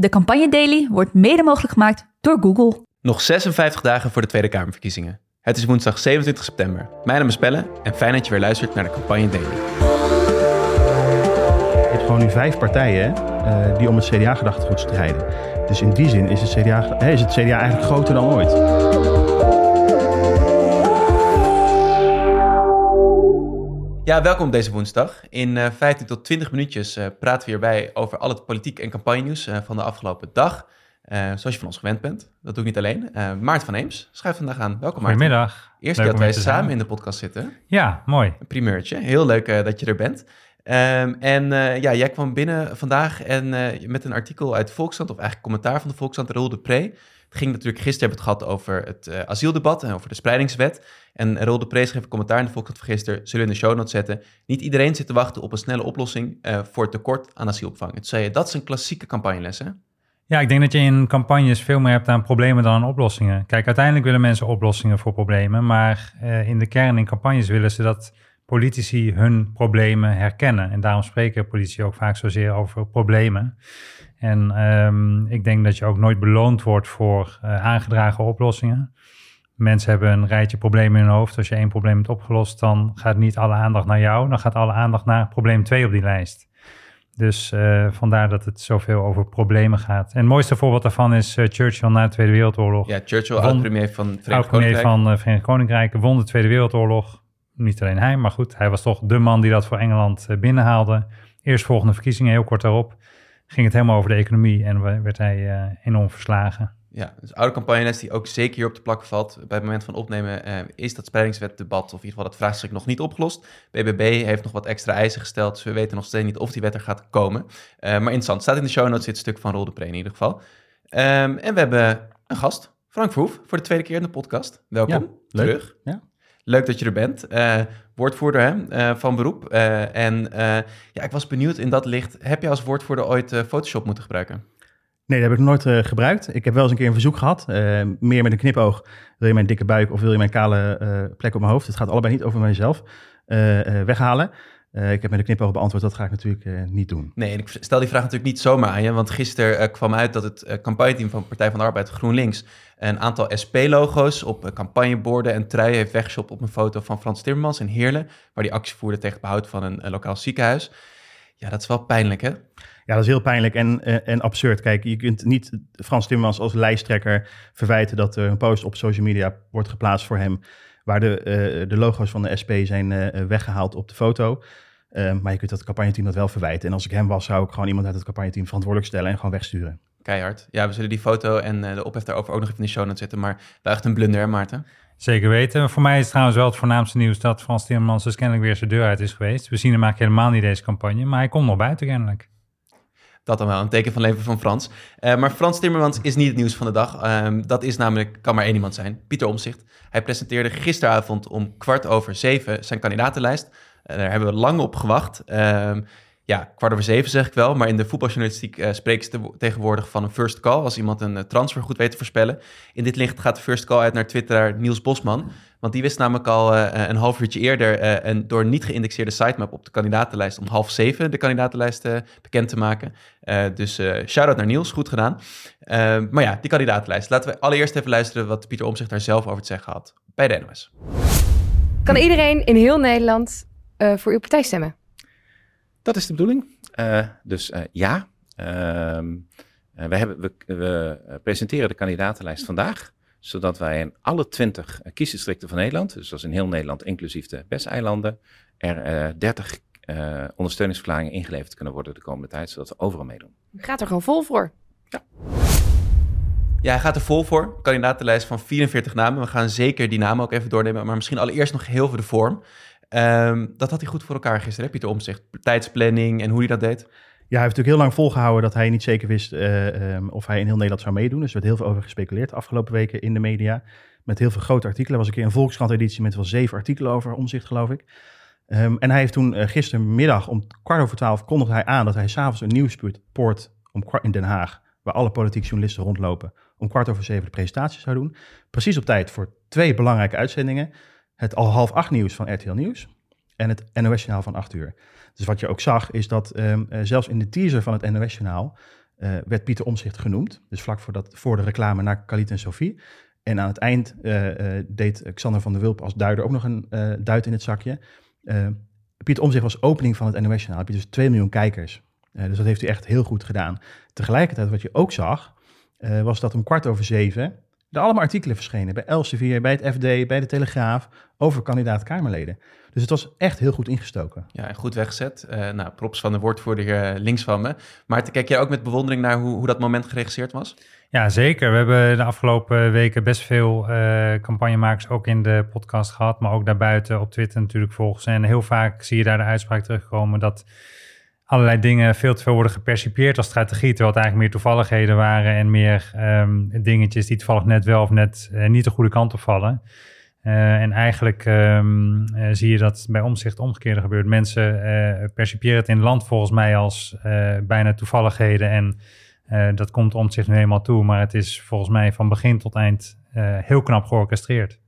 De Campagne Daily wordt mede mogelijk gemaakt door Google. Nog 56 dagen voor de Tweede Kamerverkiezingen. Het is woensdag 27 september. Mijn naam is Pelle en fijn dat je weer luistert naar de Campagne Daily. Je hebt gewoon nu vijf partijen uh, die om het CDA-gedachtegoed strijden. Dus in die zin is het, CDA, hè, is het CDA eigenlijk groter dan ooit. Ja, welkom deze woensdag. In uh, 15 tot 20 minuutjes uh, praten we hierbij over al het politiek en campagnenieuws uh, van de afgelopen dag. zoals je van ons gewend bent. Dat doe ik niet alleen. Maart van Eems schuift vandaag aan. Welkom Maarten. Goedemiddag. Eerst keer dat wij samen in de podcast zitten. Ja, mooi. Een primeurtje. Heel leuk dat je er bent. Um, en ja, jij kwam binnen vandaag en met een artikel uit Volkskrant, of eigenlijk commentaar van de Volkskrant, Roel de Pre. Het ging natuurlijk gisteren hebben we het gehad over het uh, asieldebat en over de spreidingswet. En Rol de Prees geeft een commentaar in de Volkskrant van gisteren, zullen we in de show notes zetten. Niet iedereen zit te wachten op een snelle oplossing voor het tekort aan asielopvang. Het zei je, dat is een klassieke campagneles, hè? Ja, ik denk dat je in campagnes veel meer hebt aan problemen dan aan oplossingen. Kijk, uiteindelijk willen mensen oplossingen voor problemen, maar in de kern in campagnes willen ze dat politici hun problemen herkennen. En daarom spreken politici ook vaak zozeer over problemen. En um, ik denk dat je ook nooit beloond wordt voor uh, aangedragen oplossingen. Mensen hebben een rijtje problemen in hun hoofd. Als je één probleem hebt opgelost, dan gaat niet alle aandacht naar jou. Dan gaat alle aandacht naar probleem 2 op die lijst. Dus uh, vandaar dat het zoveel over problemen gaat. En het mooiste voorbeeld daarvan is uh, Churchill na de Tweede Wereldoorlog. Ja, Churchill, oud-premier van Verenigd Koninkrijk. van het Verenigd Koninkrijk, won de Tweede Wereldoorlog. Niet alleen hij, maar goed, hij was toch de man die dat voor Engeland binnenhaalde. Eerstvolgende verkiezingen, heel kort daarop ging het helemaal over de economie en werd hij uh, enorm verslagen. Ja, dus oude campagneles die ook zeker hier op de plak valt bij het moment van opnemen, uh, is dat spreidingswetdebat of in ieder geval dat vraagstuk nog niet opgelost. BBB heeft nog wat extra eisen gesteld, dus we weten nog steeds niet of die wet er gaat komen. Uh, maar interessant, staat in de show notes dit stuk van Rol de Pre in ieder geval. Um, en we hebben een gast, Frank Verhoef, voor de tweede keer in de podcast. Welkom, ja, terug. Ja. Leuk dat je er bent. Uh, woordvoerder hè, uh, van beroep. Uh, en ja, ik was benieuwd in dat licht. Heb je als woordvoerder ooit Photoshop moeten gebruiken? Nee, dat heb ik nooit gebruikt. Ik heb wel eens een keer een verzoek gehad. meer met een knipoog. Wil je mijn dikke buik of wil je mijn kale plek op mijn hoofd? Het gaat allebei niet over mijzelf. weghalen. Uh, ik heb met een knipoog beantwoord, dat ga ik natuurlijk uh, niet doen. Nee, en ik stel die vraag natuurlijk niet zomaar aan je, want gisteren uh, kwam uit dat het campagneteam van Partij van de Arbeid GroenLinks een aantal SP-logo's op campagneborden en truien heeft weggeshopt op een foto van Frans Timmermans in Heerlen, waar die actie voerde tegen het behoud van een, een lokaal ziekenhuis. Ja, dat is wel pijnlijk, hè? Ja, dat is heel pijnlijk en, en absurd. Kijk, je kunt niet Frans Timmermans als lijsttrekker verwijten dat er een post op social media wordt geplaatst voor hem waar de, uh, de logo's van de SP zijn uh, weggehaald op de foto. Uh, maar je kunt dat campagneteam dat wel verwijten. En als ik hem was, zou ik gewoon iemand uit het campagneteam verantwoordelijk stellen en gewoon wegsturen. Keihard. Ja, we zullen die foto en de ophef daarover ook nog even in de show notes zetten. Maar wel echt een blunder, Maarten? Zeker weten. Voor mij is het trouwens wel het voornaamste nieuws dat Frans Timmermans dus kennelijk weer zijn deur uit is geweest. We zien hem eigenlijk helemaal niet deze campagne, maar hij komt nog buiten kennelijk. Dat dan wel, een teken van leven van Frans. Uh, maar Frans Timmermans is niet het nieuws van de dag. Uh, dat is namelijk, kan maar één iemand zijn, Pieter Omzicht. Hij presenteerde gisteravond om kwart over zeven zijn kandidatenlijst. Uh, daar hebben we lang op gewacht. Ehm, ja, kwart over zeven zeg ik wel, maar in de voetbaljournalistiek uh, spreken ze tegenwoordig van een first call, als iemand een transfer goed weet te voorspellen. In dit licht gaat de first call uit naar twitteraar Niels Bosman, want die wist namelijk al uh, een half uurtje eerder uh, een door niet geïndexeerde sitemap op de kandidatenlijst om half zeven de kandidatenlijst bekend te maken. dus shout-out naar Niels, goed gedaan. maar ja, die kandidatenlijst. Laten we allereerst even luisteren wat Pieter Omzicht daar zelf over te zeggen had bij de NOS. Kan iedereen in heel Nederland voor uw partij stemmen? Dat is de bedoeling. Uh, dus uh, ja. Uh, we, hebben, we, we, presenteren de kandidatenlijst vandaag, zodat wij in alle 20 kiesdistricten van Nederland, dus dat is in heel Nederland inclusief de Westeilanden, er 30 ondersteuningsverklaringen ingeleverd kunnen worden de komende tijd, zodat we overal meedoen. U gaat er gewoon vol voor. Ja. Ja, hij gaat er vol voor. Kandidatenlijst van 44 namen. We gaan zeker die namen ook even doornemen, maar misschien allereerst nog heel veel de vorm. Um, dat had hij goed voor elkaar gisteren, heb je het omzicht? Tijdsplanning en hoe hij dat deed? Ja, hij heeft natuurlijk heel lang volgehouden dat hij niet zeker wist uh, um, of hij in heel Nederland zou meedoen. Dus er werd heel veel over gespeculeerd de afgelopen weken in de media. Met heel veel grote artikelen. Er was een keer een Volkskrant-editie met wel zeven artikelen over omzicht, geloof ik. Um, en hij heeft toen uh, gistermiddag om kwart over twaalf kondigde hij aan dat hij s'avonds een nieuwspoort om kwart in Den Haag, waar alle politieke journalisten rondlopen, om kwart over zeven de presentatie zou doen. Precies op tijd voor twee belangrijke uitzendingen het al half acht nieuws van RTL Nieuws en het NOS-journaal van acht uur. Dus wat je ook zag, is dat um, zelfs in de teaser van het NOS-journaal eh, werd Pieter Omzicht genoemd. Dus vlak voor, dat, voor de reclame naar Khalid en Sophie. En aan het eind eh, eh, deed Xander van der Wulp als duider ook nog een eh, duit in het zakje. Eh, Pieter Omzicht was opening van het NOS-journaal. Heb je dus 2 miljoen kijkers. Eh, dus dat heeft hij echt heel goed gedaan. Tegelijkertijd, wat je ook zag, eh, was dat om kwart over zeven er allemaal artikelen verschenen. Bij Elsevier, bij het FD, bij de Telegraaf, over kandidaat-Kamerleden. Dus het was echt heel goed ingestoken. Ja, en goed weggezet. Eh, nou, props van de woordvoerder eh, links van me. Maar kijk jij ook met bewondering naar hoe, hoe dat moment geregisseerd was? Ja, zeker. We hebben de afgelopen weken best veel eh, campagnemakers ook in de podcast gehad, maar ook daarbuiten op Twitter natuurlijk volgens. En heel vaak zie je daar de uitspraak terugkomen dat allerlei dingen veel te veel worden gepercipieerd als strategie, terwijl het eigenlijk meer toevalligheden waren en meer ehm, dingetjes die toevallig net wel of net eh, niet de goede kant op vallen. Eh, en eigenlijk ehm, eh, zie je dat bij omzicht omgekeerde gebeurt. Mensen percipiëren het in het land volgens mij als bijna toevalligheden en dat komt om zich nu helemaal toe, maar het is volgens mij van begin tot eind heel knap georchestreerd.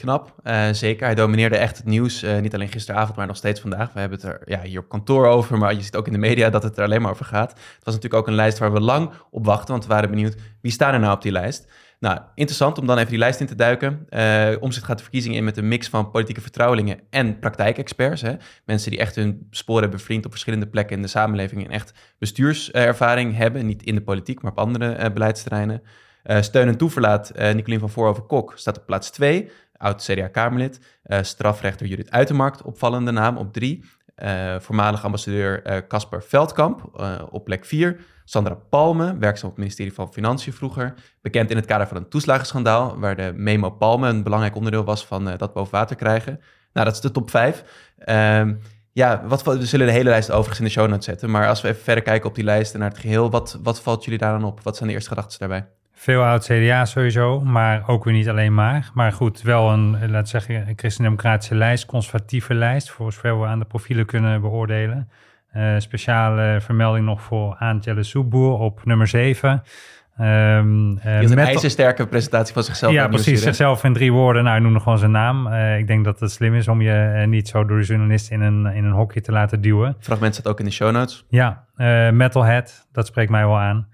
Knap, eh, zeker. Hij domineerde echt het nieuws. eh, niet alleen gisteravond, maar nog steeds vandaag. We hebben het er ja, hier op kantoor over, maar je ziet ook in de media dat het er alleen maar over gaat. Het was natuurlijk ook een lijst waar we lang op wachten, want we waren benieuwd wie staan er nou op die lijst. Nou, interessant om dan even die lijst in te duiken. Eh Omzicht gaat de verkiezingen in met een mix van politieke vertrouwelingen en praktijkexperts. Hè? Mensen die echt hun sporen hebben verdiend op verschillende plekken in de samenleving en echt bestuurservaring hebben. Niet in de politiek, maar op andere beleidsterreinen. Steun en toeverlaat, Nicolien van Voorhoven-Kok staat op plaats 2. Oud CDA-Kamerlid. Eh, strafrechter Judith Uitermarkt, opvallende naam, op 3. voormalig ambassadeur eh, Casper Veldkamp eh, op plek 4. Sandra Palme, werkzaam op het ministerie van Financiën vroeger. Bekend in het kader van een toeslagenschandaal, waar de memo Palme een belangrijk onderdeel was van eh, dat boven water krijgen. Nou, dat is de top 5. Ehm, ja, wat, we zullen de hele lijst overigens in de show notes zetten. Maar als we even verder kijken op die lijst en naar het geheel, wat, wat valt jullie daar dan op? Wat zijn de eerste gedachten daarbij? Veel oud CDA sowieso, maar ook weer niet alleen maar. Maar goed, wel een, laat zeggen, een christendemocratische lijst, conservatieve lijst, voor zover we aan de profielen kunnen beoordelen. Eh, speciale vermelding nog voor Aantjelle Soeboer op nummer 7. Ehm, eh, Je had een ijzersterke presentatie van zichzelf. ja, precies. Zichzelf in drie woorden. Nou, noem nog gewoon zijn naam. Eh, ik denk dat het slim is om je eh, niet zo door de journalist in een, in een hokje te laten duwen. Fragment staat ook in de show notes. Ja, Metalhead, dat spreekt mij wel aan.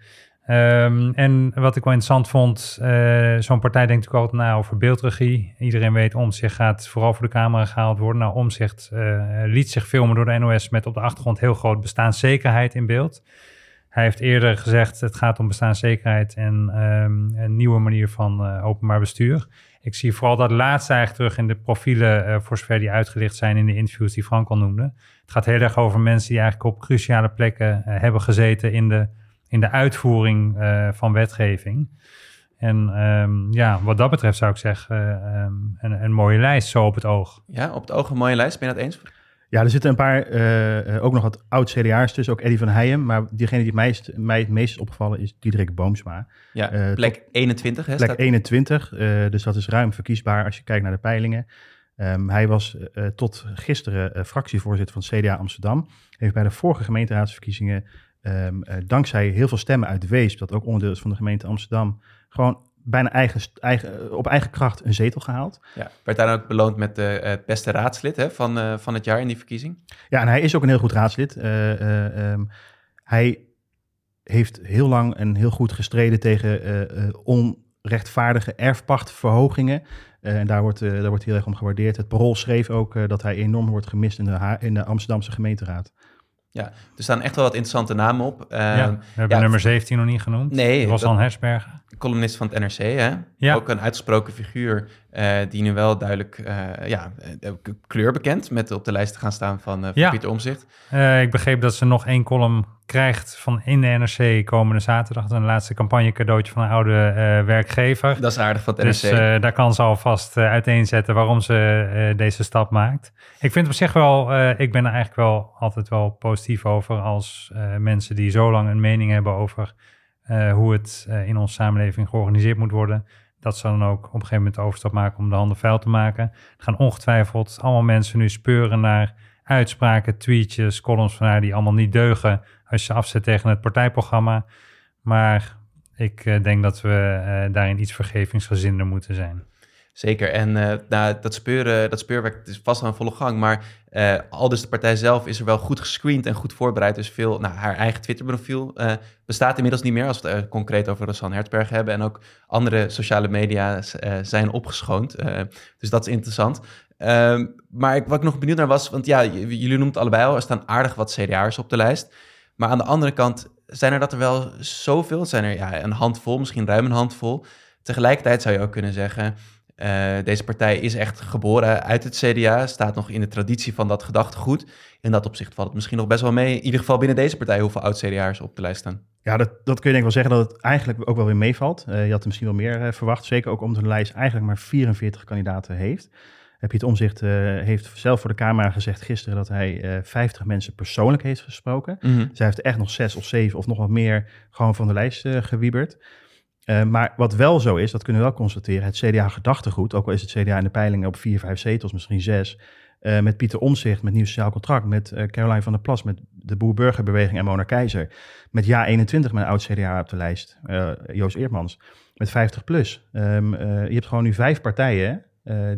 Ehm, en wat ik wel interessant vond, eh, zo'n partij denkt natuurlijk altijd na over beeldregie. Iedereen weet, Omzicht gaat vooral voor de camera gehaald worden. Nou, Omzicht eh, liet zich filmen door de NOS met op de achtergrond heel groot bestaanszekerheid in beeld. Hij heeft eerder gezegd, het gaat om bestaanszekerheid en ehm, een nieuwe manier van eh, openbaar bestuur. Ik zie vooral dat laatste eigenlijk terug in de profielen, voor zover die uitgelicht zijn in de interviews die Frank al noemde. Het gaat heel erg over mensen die eigenlijk op cruciale plekken hebben gezeten in de, in de uitvoering eh, van wetgeving. En ehm, ja, wat dat betreft zou ik zeggen, eh, ehm, een, een mooie lijst zo op het oog. Ja, op het oog een mooie lijst. Ben je dat eens? Ja, er zitten een paar, eh, ook nog wat oud-CDA'ers tussen, ook Eddie van Heijem. Maar diegene die het meest, mij het meest is opgevallen is Diederik Boomsma. Ja, plek 21. Hè, Plek staat- 21, eh, dus dat is ruim verkiesbaar als je kijkt naar de peilingen. Ehm, hij was eh, tot gisteren fractievoorzitter van CDA Amsterdam. Heeft bij de vorige gemeenteraadsverkiezingen, ehm, eh, dankzij heel veel stemmen uit Weesp, dat ook onderdeel is van de gemeente Amsterdam, gewoon bijna eigen, eigen, op eigen kracht een zetel gehaald. Ja, werd daar ook beloond met de eh, beste raadslid hè, van, eh, van het jaar in die verkiezing. Ja, en hij is ook een heel goed raadslid. Eh, eh, ehm, hij heeft heel lang en heel goed gestreden tegen eh, eh, onrechtvaardige erfpachtverhogingen. Eh, en daar wordt, eh, daar wordt heel erg om gewaardeerd. Het Parool schreef ook eh, dat hij enorm wordt gemist in de, Ha- in de Amsterdamse gemeenteraad. Er staan echt wel wat interessante namen op. Ja, we hebben ja, nummer 17 nog niet genoemd. Nee, Rosan Hersbergen. Columnist van het NRC, hè? Ja. ook een uitgesproken figuur eh, die nu wel duidelijk eh, ja, eh, kleur bekend met op de lijst te gaan staan van, van Ja. Pieter Omzicht. Ik begreep dat ze nog één column krijgt van in de NRC komende zaterdag. Een laatste campagne cadeautje van een oude werkgever. Dat is aardig van het NRC. Dus daar kan ze alvast uiteenzetten waarom ze deze stap maakt. Ik vind op zich wel, ik ben er eigenlijk wel altijd wel positief over als mensen die zo lang een mening hebben over eh, hoe het eh, in onze samenleving georganiseerd moet worden. Dat ze dan ook op een gegeven moment de overstap maken om de handen vuil te maken. Er gaan ongetwijfeld allemaal mensen nu speuren naar uitspraken, tweetjes, columns van haar die allemaal niet deugen als je ze afzet tegen het partijprogramma. Maar ik eh, denk dat we daarin iets vergevingsgezinder moeten zijn. Zeker. En uh, nou, dat, speuren, dat speurwerk is vast een volle gang. Maar uh, al dus de partij zelf is er wel goed gescreend en goed voorbereid. Dus veel, nou, haar eigen Twitter-profiel uh, bestaat inmiddels niet meer... als we het concreet over Rosanne Hertzberg hebben. En ook andere sociale media zijn opgeschoond. dus dat is interessant. Ehm, maar ik, wat ik nog benieuwd naar was... want ja, jullie noemen het allebei al... er staan aardig wat CDA'ers op de lijst. Maar aan de andere kant zijn er dat er wel zoveel. Zijn er ja, een handvol, misschien ruim een handvol. Tegelijkertijd zou je ook kunnen zeggen... Uh, deze partij is echt geboren uit het CDA, staat nog in de traditie van dat gedachtegoed. In dat opzicht valt het misschien nog best wel mee, in ieder geval binnen deze partij, hoeveel oud-CDA'ers op de lijst staan. Ja, dat, dat kun je denk ik wel zeggen dat het eigenlijk ook wel weer meevalt. Uh, je had er misschien wel meer uh, verwacht, zeker ook omdat de lijst eigenlijk maar 44 kandidaten heeft. Piet Omzicht heeft zelf voor de Camera gezegd gisteren dat hij 50 mensen persoonlijk heeft gesproken. Mm -hmm. Zij heeft echt nog zes of zeven of nog wat meer gewoon van de lijst gewieberd. Uh, maar wat wel zo is, dat kunnen we wel constateren, het CDA-gedachtegoed, ook al is het CDA in de peilingen op vier, vijf zetels, misschien zes, uh, met Pieter Omzicht, met Nieuw Sociaal Contract, met uh, Caroline van der Plas, met de Boer-Burgerbeweging en Mona Keizer, met Ja21 met een oud-CDA op de lijst, Joost Eertmans, met 50 plus. Um, je hebt gewoon nu vijf partijen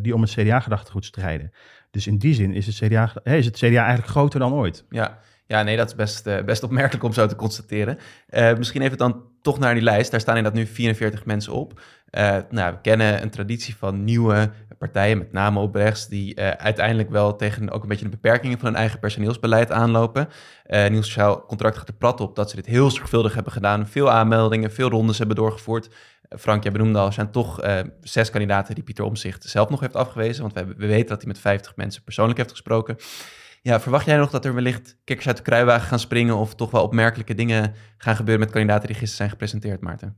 die om het CDA-gedachtegoed strijden. Dus in die zin is het, CDA, is het CDA eigenlijk groter dan ooit. Ja, ja, nee, dat is best, uh, best opmerkelijk om zo te constateren. Uh, misschien even dan toch naar die lijst. Daar staan inderdaad nu 44 mensen op. Uh, nou, we kennen een traditie van nieuwe partijen, met name op rechts, die uiteindelijk wel tegen ook een beetje de beperkingen van hun eigen personeelsbeleid aanlopen. Nieuw Sociaal Contract gaat er prat op dat ze dit heel zorgvuldig hebben gedaan. Veel aanmeldingen, veel rondes hebben doorgevoerd. Frank, jij benoemde al, er zijn toch zes kandidaten die Pieter Omzicht zelf nog heeft afgewezen. Want we weten dat hij met 50 mensen persoonlijk heeft gesproken. Ja, verwacht jij nog dat er wellicht kikkers uit de kruiwagen gaan springen of toch wel opmerkelijke dingen gaan gebeuren met kandidaten die gisteren zijn gepresenteerd, Maarten?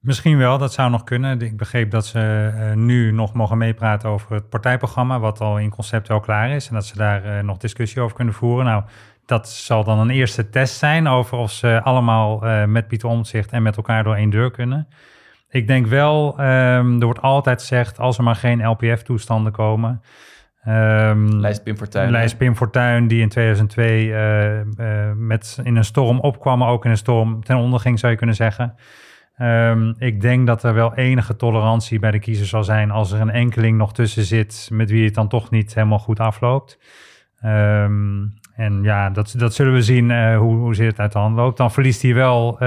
Misschien wel, dat zou nog kunnen. Ik begreep dat ze uh, nu nog mogen meepraten over het partijprogramma, wat al in concept wel klaar is. En dat ze daar uh, nog discussie over kunnen voeren. Nou, dat zal dan een eerste test zijn over of ze allemaal uh, met Pieter Omtzigt en met elkaar door één deur kunnen. Ik denk wel, um, er wordt altijd gezegd, als er maar geen LPF-toestanden komen, Um, lijst Pim Fortuyn. Lijst Pim Fortuyn, die in 2002 uh, uh, met, in een storm opkwam, ook in een storm ten onder ging, zou je kunnen zeggen. Um, ik denk dat er wel enige tolerantie bij de kiezer zal zijn als er een enkeling nog tussen zit met wie het dan toch niet helemaal goed afloopt. Um, en ja, dat, dat zullen we zien uh, hoe, hoe het uit de hand loopt. Dan verliest hij wel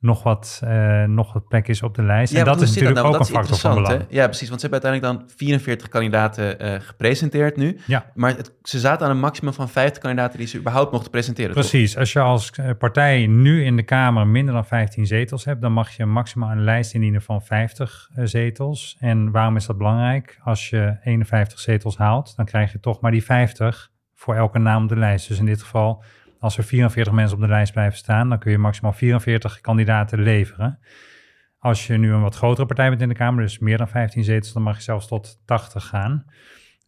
nog wat, uh, nog wat plek is op de lijst. Ja, en dat is natuurlijk nou? ook dat een factor van belang. Hè? Ja, precies. Want ze hebben uiteindelijk dan 44 kandidaten uh, gepresenteerd nu. Ja. Maar het, ze zaten aan een maximum van 50 kandidaten die ze überhaupt mochten presenteren. Precies. Toch? Als je als eh, partij nu in de Kamer minder dan 15 zetels hebt, dan mag je maximaal een lijst indienen van 50 uh, zetels. En waarom is dat belangrijk? Als je 51 zetels haalt, dan krijg je toch maar die 50 voor elke naam op de lijst. Dus in dit geval als er 44 mensen op de lijst blijven staan, dan kun je maximaal 44 kandidaten leveren. Als je nu een wat grotere partij bent in de Kamer, dus meer dan 15 zetels, dan mag je zelfs tot 80 gaan.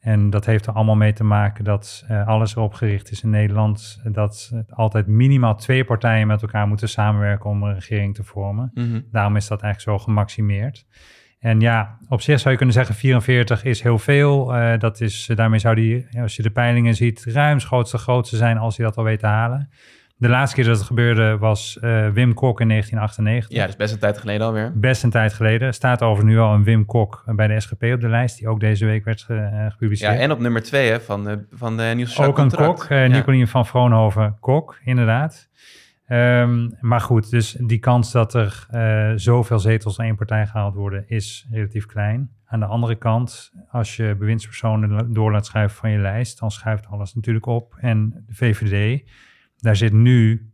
En dat heeft er allemaal mee te maken dat uh, alles erop gericht is in Nederland. Dat altijd minimaal twee partijen met elkaar moeten samenwerken om een regering te vormen. Mhm. Daarom is dat eigenlijk zo gemaximeerd. En ja, op zich zou je kunnen zeggen 44 is heel veel. Uh, dat is, daarmee zou die, als je de peilingen ziet, ruimschoots de grootste zijn als hij dat al weet te halen. De laatste keer dat het gebeurde was uh, Wim Kok in 1998. Ja, dat is best een tijd geleden alweer. Best een tijd geleden. Staat over nu al een Wim Kok bij de SGP op de lijst, die ook deze week werd uh, gepubliceerd. Ja, en op nummer 2 van de, van de Nieuws Ook een Kok, uh, Nicolien van Vroonhoven Kok, inderdaad. Um, maar goed, dus die kans dat er uh, zoveel zetels aan één partij gehaald worden is relatief klein. Aan de andere kant, als je bewindspersonen door laat schuiven van je lijst, dan schuift alles natuurlijk op. En de VVD, daar zit nu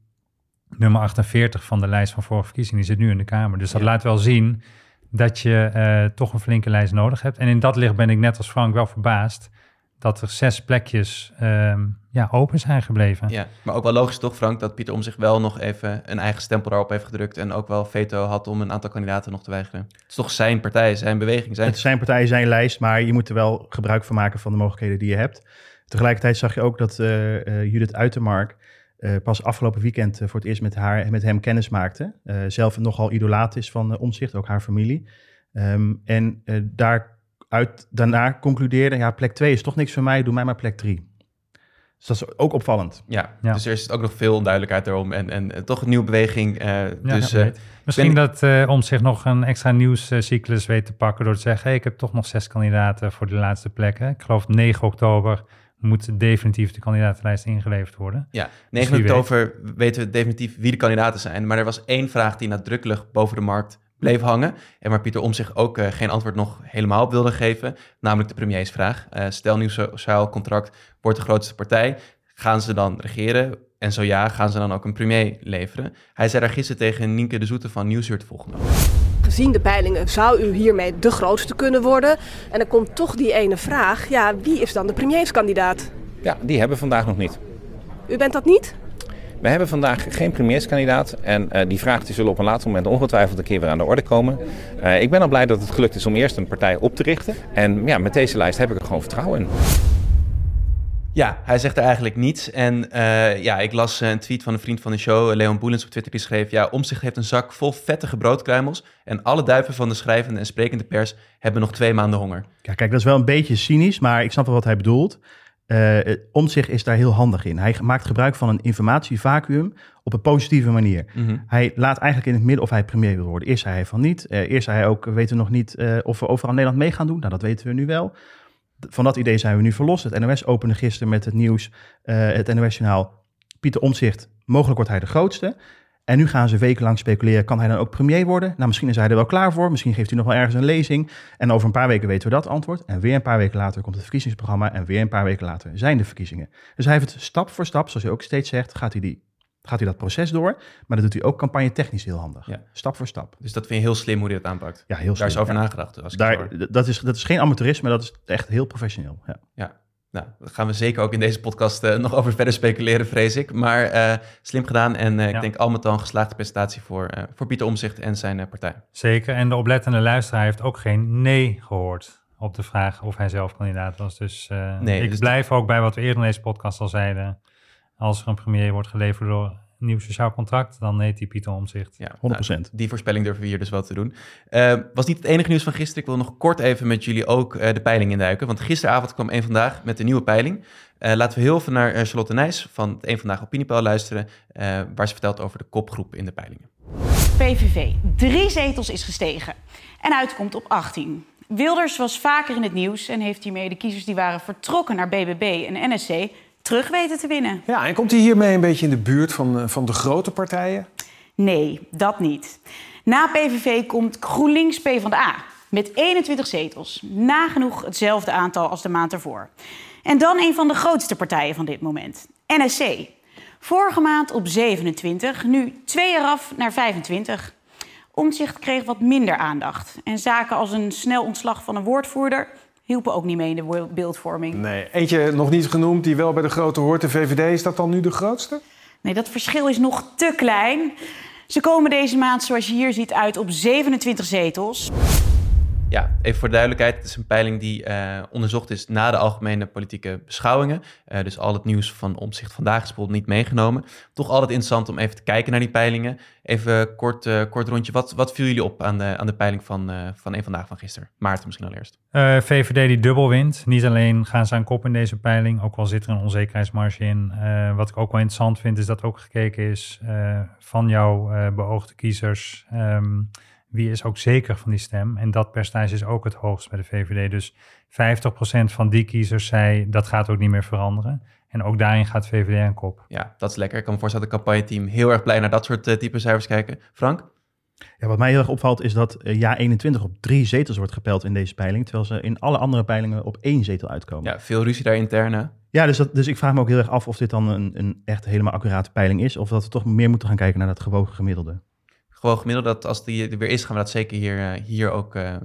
nummer 48 van de lijst van vorige verkiezingen, die zit nu in de Kamer. Dus dat ja. laat wel zien dat je uh, toch een flinke lijst nodig hebt. En in dat licht ben ik net als Frank wel verbaasd dat er zes plekjes um, ja, open zijn gebleven. Ja, maar ook wel logisch toch, Frank, dat Pieter om zich wel nog even een eigen stempel daarop heeft gedrukt en ook wel veto had om een aantal kandidaten nog te weigeren. Het is toch zijn partij, zijn beweging. Zijn... Het is zijn partij, zijn lijst, maar je moet er wel gebruik van maken van de mogelijkheden die je hebt. Tegelijkertijd zag je ook dat uh, uh, Judith Uitermark uh, pas afgelopen weekend voor het eerst met, haar, met hem kennis maakte. zelf nogal idolaat is van omzicht, ook haar familie. Um, en daar uit, daarna concludeerde, ja, plek 2 is toch niks voor mij, doe mij maar plek 3. Dus dat is ook opvallend. Ja, Ja. dus er is ook nog veel onduidelijkheid erom. En, en eh, toch een nieuwe beweging. eh, dus ja, eh. Misschien ben- dat eh om zich nog een extra nieuwscyclus weet te pakken door te zeggen, hey, ik heb toch nog zes kandidaten voor de laatste plekken. Ik geloof 9 oktober moet definitief de kandidatenlijst ingeleverd worden. Ja, Dus 9 wie weet. oktober weten we definitief wie de kandidaten zijn. Maar er was één vraag die nadrukkelijk boven de markt bleef hangen. En waar Pieter Omtzigt ook eh, geen antwoord nog helemaal op wilde geven. Namelijk de premiersvraag. Eh stel nieuw sociaal contract wordt de grootste partij. Gaan ze dan regeren? En zo ja, gaan ze dan ook een premier leveren? Hij zei daar gisteren tegen Nienke de Zoete van Nieuwsuur het volgende. Gezien de peilingen zou u hiermee de grootste kunnen worden. En dan komt toch die ene vraag. Ja, wie is dan de premierskandidaat? Ja, die hebben we vandaag nog niet. U bent dat niet? We hebben vandaag geen premierskandidaat en eh, die vraag die zullen op een later moment ongetwijfeld een keer weer aan de orde komen. Eh, ik ben al blij dat het gelukt is om eerst een partij op te richten. En ja, met deze lijst heb ik er gewoon vertrouwen in. Ja, hij zegt er eigenlijk niets. En eh, ja, ik las een tweet van een vriend van de show, Leon Boelens op Twitter, die schreef... Ja, Omtzigt heeft een zak vol vettige broodkruimels... en alle duiven van de schrijvende en sprekende pers hebben nog twee maanden honger. Ja, kijk, dat is wel een beetje cynisch, maar ik snap wel wat hij bedoelt. Eh om zich is daar heel handig in. Hij maakt gebruik van een informatievacuüm op een positieve manier. Mhm. Hij laat eigenlijk in het midden of hij premier wil worden. Eerst zei hij van niet. Eh, eerst zei hij ook, we weten nog niet eh, of we overal in Nederland mee gaan doen. Nou, dat weten we nu wel. Van dat idee zijn we nu verlost. Het NOS opende gisteren met het nieuws, het NOS-journaal. Pieter Omtzigt, mogelijk wordt hij de grootste. En nu gaan ze wekenlang speculeren, kan hij dan ook premier worden? Nou, misschien is hij er wel klaar voor. Misschien geeft hij nog wel ergens een lezing. En over een paar weken weten we dat antwoord. En weer een paar weken later komt het verkiezingsprogramma. En weer een paar weken later zijn de verkiezingen. Dus hij heeft het stap voor stap, zoals hij ook steeds zegt, gaat hij, die, gaat hij dat proces door. Maar dat doet hij ook campagne technisch heel handig. Ja. Stap voor stap. Dus dat vind je heel slim hoe hij dat aanpakt. Ja, heel Daar is slim, over ja. nagedacht. Als ik. Daar, dat, is, dat is geen amateurisme, dat is echt heel professioneel. Ja. Ja, nou, daar gaan we zeker ook in deze podcast eh, nog over verder speculeren, vrees ik. Maar eh, slim gedaan en eh, ik denk al met al een geslaagde presentatie voor, voor Pieter Omzicht en zijn partij. Zeker, en de oplettende luisteraar heeft ook geen nee gehoord op de vraag of hij zelf kandidaat was. Dus Nee, ik dus- blijf ook bij wat we eerder in deze podcast al zeiden. Als er een premier wordt geleverd door een nieuw sociaal contract, dan heet die Pieter Omzicht. Ja, 100%. nou, die voorspelling durven we hier dus wel te doen. Eh, was niet het enige nieuws van gisteren. Ik wil nog kort even met jullie ook eh, de peiling induiken. Want gisteravond kwam één Vandaag met de nieuwe peiling. Eh, laten we heel even naar Charlotte Nijs van het Eén Vandaag Opiniepeil luisteren. eh, waar ze vertelt over de kopgroep in de peilingen. PVV. Drie zetels is gestegen en uitkomt op 18. Wilders was vaker in het nieuws en heeft hiermee de kiezers die waren vertrokken naar BBB en NSC terug weten te winnen. Ja, en komt hij hiermee een beetje in de buurt van, eh, van de grote partijen? Nee, dat niet. Na PVV komt GroenLinks PvdA met 21 zetels. Nagenoeg hetzelfde aantal als de maand ervoor. En dan een van de grootste partijen van dit moment, NSC. Vorige maand op 27, nu twee eraf naar 25. Omtzigt kreeg wat minder aandacht. En zaken als een snel ontslag van een woordvoerder hielpen ook niet mee in de beeldvorming. Nee, eentje nog niet genoemd die wel bij de grote hoort. De VVD, is dat dan nu de grootste? Nee, dat verschil is nog te klein. Ze komen deze maand, zoals je hier ziet, uit op 27 zetels. Ja, even voor de duidelijkheid. Het is een peiling die eh, onderzocht is na de algemene politieke beschouwingen. Eh, dus al het nieuws van Omzicht vandaag is bijvoorbeeld niet meegenomen. Toch altijd interessant om even te kijken naar die peilingen. Even kort, eh, kort rondje. Wat, wat viel jullie op aan de, aan de peiling van, van een vandaag van gisteren? Maarten misschien al eerst. VVD die dubbel wint. Niet alleen gaan ze aan kop in deze peiling, ook al zit er een onzekerheidsmarge in. Wat ik ook wel interessant vind, is dat ook gekeken is van jouw beoogde kiezers. ehm, wie is ook zeker van die stem? En dat percentage is ook het hoogst bij de VVD. Dus 50% van die kiezers zei dat gaat ook niet meer veranderen. En ook daarin gaat VVD aan kop. Ja, dat is lekker. Ik kan me voorstellen dat het campagneteam heel erg blij naar dat soort eh, type cijfers kijken. Frank? Ja, wat mij heel erg opvalt is dat eh, ja 21 op drie zetels wordt gepeld in deze peiling. Terwijl ze in alle andere peilingen op één zetel uitkomen. Ja, veel ruzie daar intern. hè? Ja, dus, dat, dus ik vraag me ook heel erg af of dit dan een, een echt helemaal accurate peiling is. Of dat we toch meer moeten gaan kijken naar dat gewogen gemiddelde. Gewoon gemiddeld dat als die er weer is, gaan we dat zeker hier, eh, hier ook eh, eh,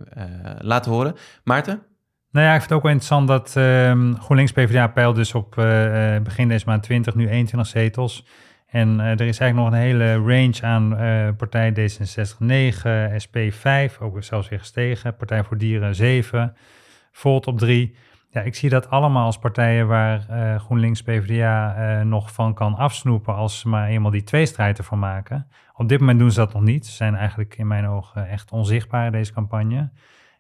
laten horen. Maarten? Nou ja, ik vind het ook wel interessant dat ehm, GroenLinks PvdA peilt dus op begin deze maand 20, nu 21 zetels. En er is eigenlijk nog een hele range aan eh partij D66 9, SP 5, ook zelfs weer gestegen. Partij voor Dieren 7, Volt op 3. Ja, ik zie dat allemaal als partijen waar eh, GroenLinks PvdA eh, nog van kan afsnoepen als ze maar eenmaal die tweestrijd ervan maken. Op dit moment doen ze dat nog niet. Ze zijn eigenlijk in mijn ogen echt onzichtbaar deze campagne.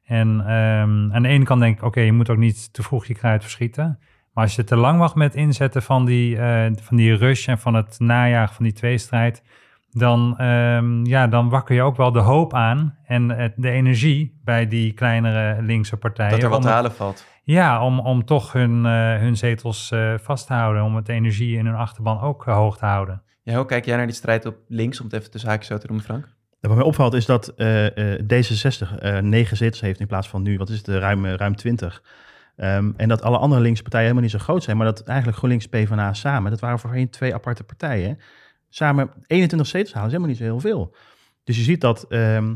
En ehm, aan de ene kant denk ik, oké, je moet ook niet te vroeg je kruid verschieten. Maar als je te lang wacht met inzetten van die, eh, van die rush en van het najagen van die tweestrijd, dan, ehm, ja, dan wakker je ook wel de hoop aan en het- de energie bij die kleinere linkse partijen. Dat er wat te halen valt. Ja, om, om toch hun, eh, hun zetels eh, vast te houden, om het energie in hun achterban ook eh, hoog te houden. Ja, hoe kijk jij naar die strijd op links, om het even tussen haakjes zo te noemen, Frank? Wat mij opvalt is dat eh, eh, D66 eh, negen zetels heeft in plaats van nu, wat is het, ruim, ruim 20. Ehm, en dat alle andere linkse partijen helemaal niet zo groot zijn, maar dat eigenlijk GroenLinks PvdA samen, dat waren voorheen twee aparte partijen, samen 21 zetels halen is helemaal niet zo heel veel. Dus je ziet dat ehm, eh,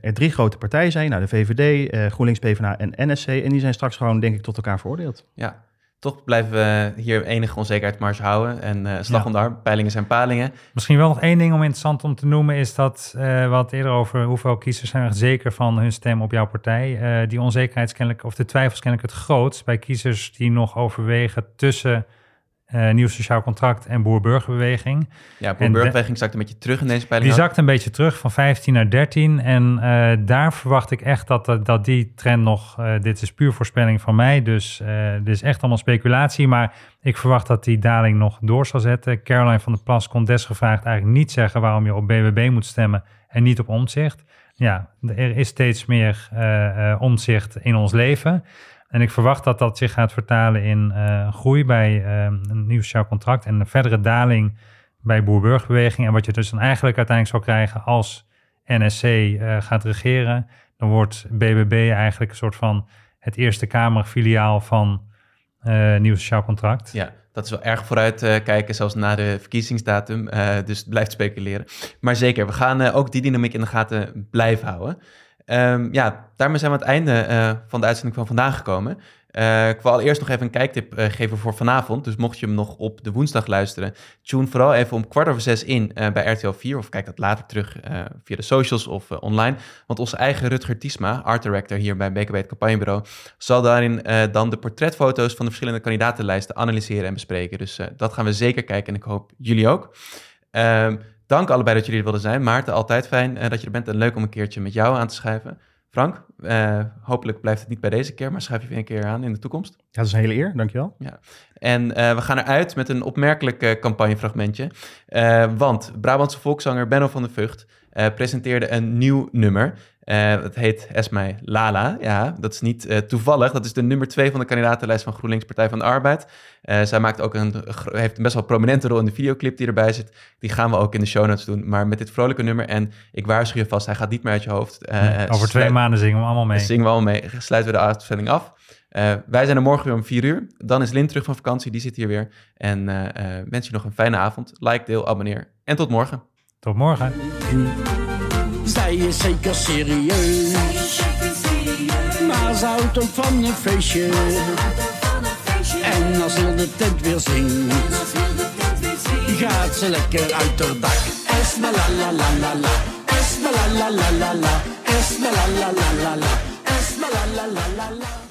er drie grote partijen zijn, nou, de VVD, eh, GroenLinks PvdA en NSC, en die zijn straks gewoon, denk ik, tot elkaar veroordeeld. Ja, toch blijven we hier enige onzekerheidsmarge houden. En eh, slag Ja. om de arm, peilingen zijn palingen. Misschien wel nog één ding om interessant om te noemen is dat eh, we hadden eerder over hoeveel kiezers zijn echt zeker van hun stem op jouw partij. Eh, die onzekerheid is kennelijk, of de twijfel is kennelijk het grootst bij kiezers die nog overwegen tussen eh, nieuw sociaal contract en boer-burgerbeweging. Ja, Boer-Burgerbeweging zakt een beetje terug in deze peiling. Die zakt een beetje terug van 15 naar 13. En eh, daar verwacht ik echt dat, dat, dat die trend nog. eh, dit is puur voorspelling van mij. Dus dit is echt allemaal speculatie. Maar ik verwacht dat die daling nog door zal zetten. Caroline van der Plas kon desgevraagd eigenlijk niet zeggen waarom je op BBB moet stemmen en niet op omzicht. Ja, er is steeds meer omzicht in ons leven. En ik verwacht dat dat zich gaat vertalen in eh, groei bij eh, een nieuw sociaal contract en een verdere daling bij boer-burgerbeweging. En wat je dus dan eigenlijk uiteindelijk zou krijgen als NSC eh, gaat regeren, dan wordt BBB eigenlijk een soort van het Eerste Kamerfiliaal van nieuw sociaal contract. Ja, dat is wel erg vooruit kijken, zelfs na de verkiezingsdatum. eh, dus blijft speculeren. Maar zeker, we gaan ook die dynamiek in de gaten blijven houden. Ehm, ja, daarmee zijn we aan het einde eh, van de uitzending van vandaag gekomen. Eh, ik wil allereerst nog even een kijktip eh, geven voor vanavond. Dus mocht je hem nog op de woensdag luisteren, tune vooral even om kwart over zes in bij RTL 4. Of kijk dat later terug via de socials of online. Want onze eigen Rutger Tiesma, art director hier bij BKB het campagnebureau, zal daarin dan de portretfoto's van de verschillende kandidatenlijsten analyseren en bespreken. Dus dat gaan we zeker kijken en ik hoop jullie ook. Dank allebei dat jullie er wilden zijn. Maarten, altijd fijn eh, dat je er bent en leuk om een keertje met jou aan te schrijven. Frank, eh, hopelijk blijft het niet bij deze keer, maar schrijf je weer een keer aan in de toekomst. Ja, dat is een hele eer, dankjewel. En eh, we gaan eruit met een opmerkelijk eh, campagnefragmentje. Want Brabantse volkszanger Benno van der Vught presenteerde een nieuw nummer. Eh het heet Esmei Lala. Ja, dat is niet eh, toevallig. Dat is de nummer twee van de kandidatenlijst van GroenLinks Partij van de Arbeid. Eh, zij maakt ook een, heeft een best wel prominente rol in de videoclip die erbij zit. Die gaan we ook in de show notes doen. Maar met dit vrolijke nummer. En ik waarschuw je vast, hij gaat niet meer uit je hoofd. Eh, Over twee maanden zingen we allemaal mee. Zingen we allemaal mee. Sluiten we de uitzending af. Eh, wij zijn er morgen weer om 4 uur. Dan is Lin terug van vakantie, die zit hier weer. En eh, eh, wens je nog een fijne avond. Like, deel, abonneer. En tot morgen. Tot morgen. Zij is zeker serieus, maar ze houdt ook van een feestje. En als heel de tent weer zingt, gaat ze lekker uit haar dak. Esma la la la la la, Esma la la la la la, Esma la la la la la, Esma la la la la la.